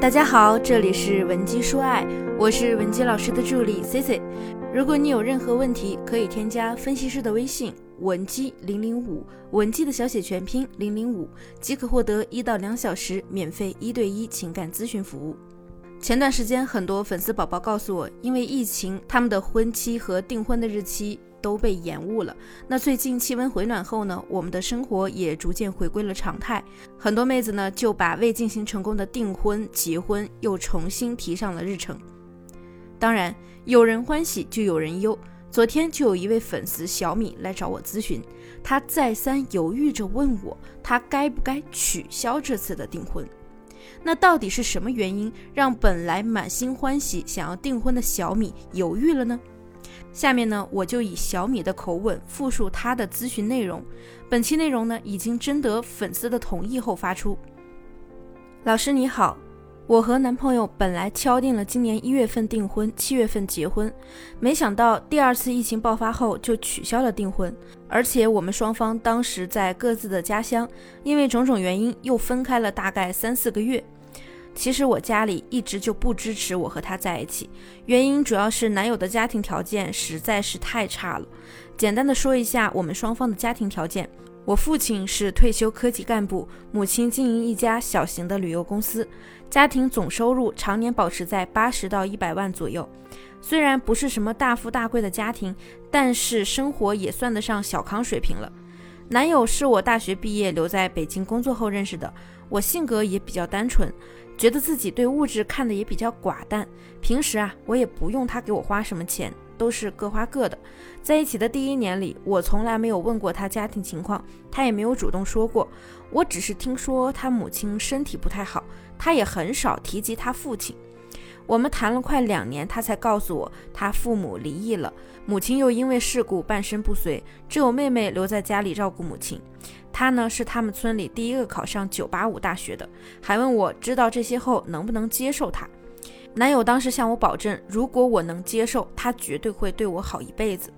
大家好，这里是文姬说爱，我是文姬老师的助理 C C。如果你有任何问题，可以添加分析师的微信文姬零零五，文姬的小写全拼零零五，即可获得一到两小时免费一对一情感咨询服务。前段时间，很多粉丝宝宝告诉我，因为疫情，他们的婚期和订婚的日期。都被延误了。那最近气温回暖后呢，我们的生活也逐渐回归了常态。很多妹子呢就把未进行成功的订婚、结婚又重新提上了日程。当然，有人欢喜就有人忧。昨天就有一位粉丝小米来找我咨询，她再三犹豫着问我，她该不该取消这次的订婚？那到底是什么原因让本来满心欢喜想要订婚的小米犹豫了呢？下面呢，我就以小米的口吻复述他的咨询内容。本期内容呢，已经征得粉丝的同意后发出。老师你好，我和男朋友本来敲定了今年一月份订婚，七月份结婚，没想到第二次疫情爆发后就取消了订婚，而且我们双方当时在各自的家乡，因为种种原因又分开了大概三四个月。其实我家里一直就不支持我和他在一起，原因主要是男友的家庭条件实在是太差了。简单的说一下我们双方的家庭条件：我父亲是退休科级干部，母亲经营一家小型的旅游公司，家庭总收入常年保持在八十到一百万左右。虽然不是什么大富大贵的家庭，但是生活也算得上小康水平了。男友是我大学毕业留在北京工作后认识的，我性格也比较单纯。觉得自己对物质看的也比较寡淡，平时啊，我也不用他给我花什么钱，都是各花各的。在一起的第一年里，我从来没有问过他家庭情况，他也没有主动说过。我只是听说他母亲身体不太好，他也很少提及他父亲。我们谈了快两年，他才告诉我他父母离异了，母亲又因为事故半身不遂，只有妹妹留在家里照顾母亲。他呢是他们村里第一个考上985大学的，还问我知道这些后能不能接受他。男友当时向我保证，如果我能接受，他绝对会对我好一辈子。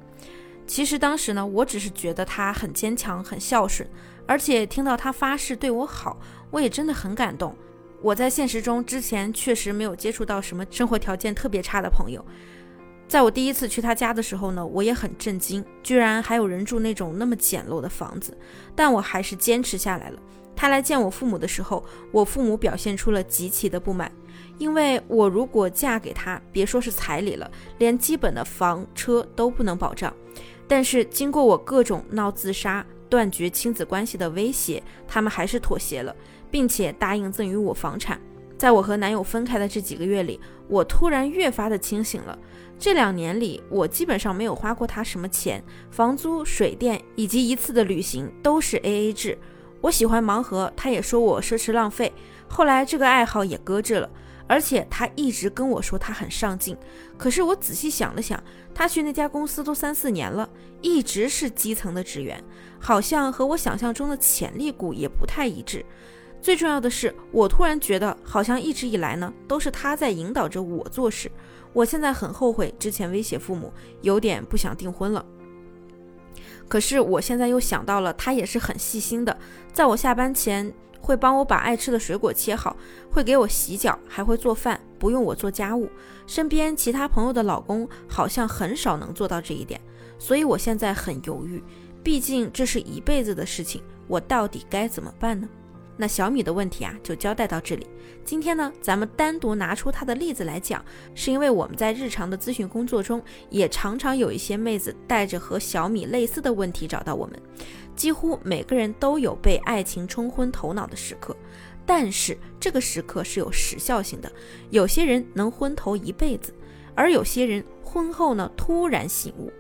其实当时呢，我只是觉得他很坚强、很孝顺，而且听到他发誓对我好，我也真的很感动。我在现实中之前确实没有接触到什么生活条件特别差的朋友。在我第一次去他家的时候呢，我也很震惊，居然还有人住那种那么简陋的房子。但我还是坚持下来了。他来见我父母的时候，我父母表现出了极其的不满，因为我如果嫁给他，别说是彩礼了，连基本的房车都不能保障。但是经过我各种闹自杀、断绝亲子关系的威胁，他们还是妥协了，并且答应赠予我房产。在我和男友分开的这几个月里，我突然越发的清醒了。这两年里，我基本上没有花过他什么钱，房租、水电以及一次的旅行都是 A A 制。我喜欢盲盒，他也说我奢侈浪费。后来这个爱好也搁置了，而且他一直跟我说他很上进。可是我仔细想了想，他去那家公司都三四年了，一直是基层的职员，好像和我想象中的潜力股也不太一致。最重要的是，我突然觉得好像一直以来呢，都是他在引导着我做事。我现在很后悔之前威胁父母，有点不想订婚了。可是我现在又想到了，他也是很细心的，在我下班前会帮我把爱吃的水果切好，会给我洗脚，还会做饭，不用我做家务。身边其他朋友的老公好像很少能做到这一点，所以我现在很犹豫，毕竟这是一辈子的事情，我到底该怎么办呢？那小米的问题啊，就交代到这里。今天呢，咱们单独拿出他的例子来讲，是因为我们在日常的咨询工作中，也常常有一些妹子带着和小米类似的问题找到我们。几乎每个人都有被爱情冲昏头脑的时刻，但是这个时刻是有时效性的。有些人能昏头一辈子，而有些人婚后呢突然醒悟，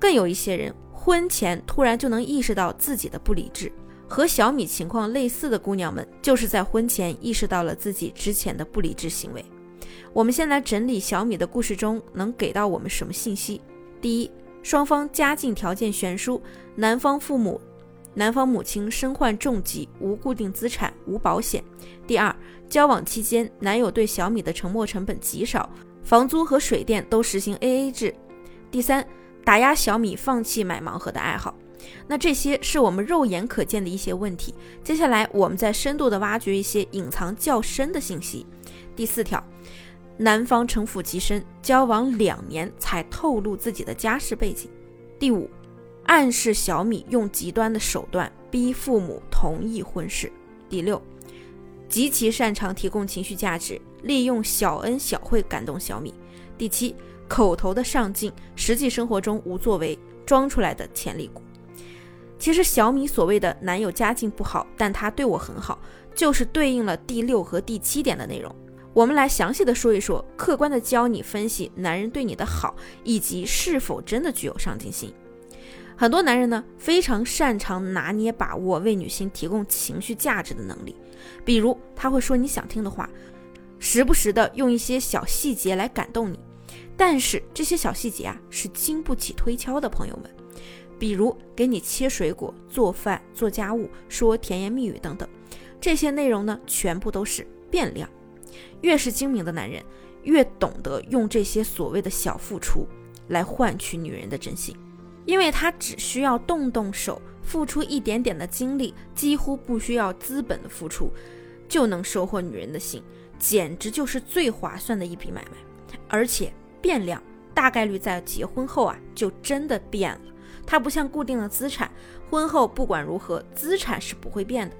更有一些人婚前突然就能意识到自己的不理智。和小米情况类似的姑娘们，就是在婚前意识到了自己之前的不理智行为。我们先来整理小米的故事中能给到我们什么信息。第一，双方家境条件悬殊，男方父母、男方母亲身患重疾，无固定资产，无保险。第二，交往期间，男友对小米的沉没成本极少，房租和水电都实行 AA 制。第三，打压小米放弃买盲盒的爱好。那这些是我们肉眼可见的一些问题。接下来，我们再深度的挖掘一些隐藏较深的信息。第四条，男方城府极深，交往两年才透露自己的家世背景。第五，暗示小米用极端的手段逼父母同意婚事。第六，极其擅长提供情绪价值，利用小恩小惠感动小米。第七，口头的上进，实际生活中无作为，装出来的潜力股。其实小米所谓的男友家境不好，但他对我很好，就是对应了第六和第七点的内容。我们来详细的说一说，客观的教你分析男人对你的好，以及是否真的具有上进心。很多男人呢，非常擅长拿捏把握为女性提供情绪价值的能力，比如他会说你想听的话，时不时的用一些小细节来感动你。但是这些小细节啊，是经不起推敲的，朋友们。比如给你切水果、做饭、做家务、说甜言蜜语等等，这些内容呢，全部都是变量。越是精明的男人，越懂得用这些所谓的小付出来换取女人的真心，因为他只需要动动手，付出一点点的精力，几乎不需要资本的付出，就能收获女人的心，简直就是最划算的一笔买卖。而且变量大概率在结婚后啊，就真的变了。它不像固定的资产，婚后不管如何，资产是不会变的。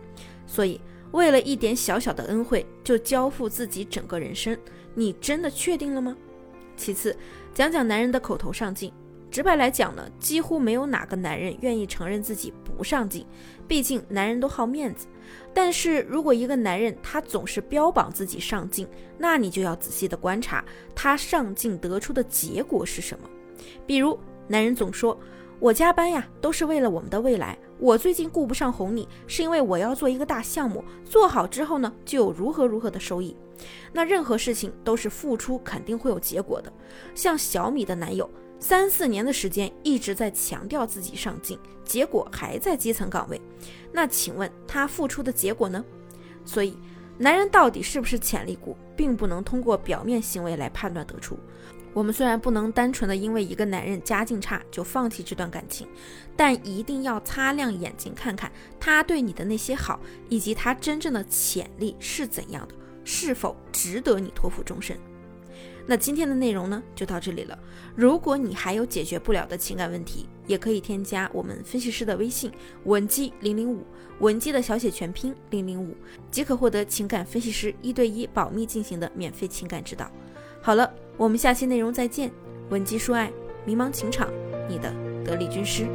所以，为了一点小小的恩惠就交付自己整个人生，你真的确定了吗？其次，讲讲男人的口头上进。直白来讲呢，几乎没有哪个男人愿意承认自己不上进，毕竟男人都好面子。但是如果一个男人他总是标榜自己上进，那你就要仔细的观察他上进得出的结果是什么。比如，男人总说。我加班呀，都是为了我们的未来。我最近顾不上哄你，是因为我要做一个大项目，做好之后呢，就有如何如何的收益。那任何事情都是付出，肯定会有结果的。像小米的男友，三四年的时间一直在强调自己上进，结果还在基层岗位。那请问他付出的结果呢？所以，男人到底是不是潜力股，并不能通过表面行为来判断得出。我们虽然不能单纯的因为一个男人家境差就放弃这段感情，但一定要擦亮眼睛看看他对你的那些好，以及他真正的潜力是怎样的，是否值得你托付终身。那今天的内容呢，就到这里了。如果你还有解决不了的情感问题，也可以添加我们分析师的微信文姬零零五，文姬的小写全拼零零五，即可获得情感分析师一对一保密进行的免费情感指导。好了。我们下期内容再见，文姬说爱，迷茫情场，你的得力军师。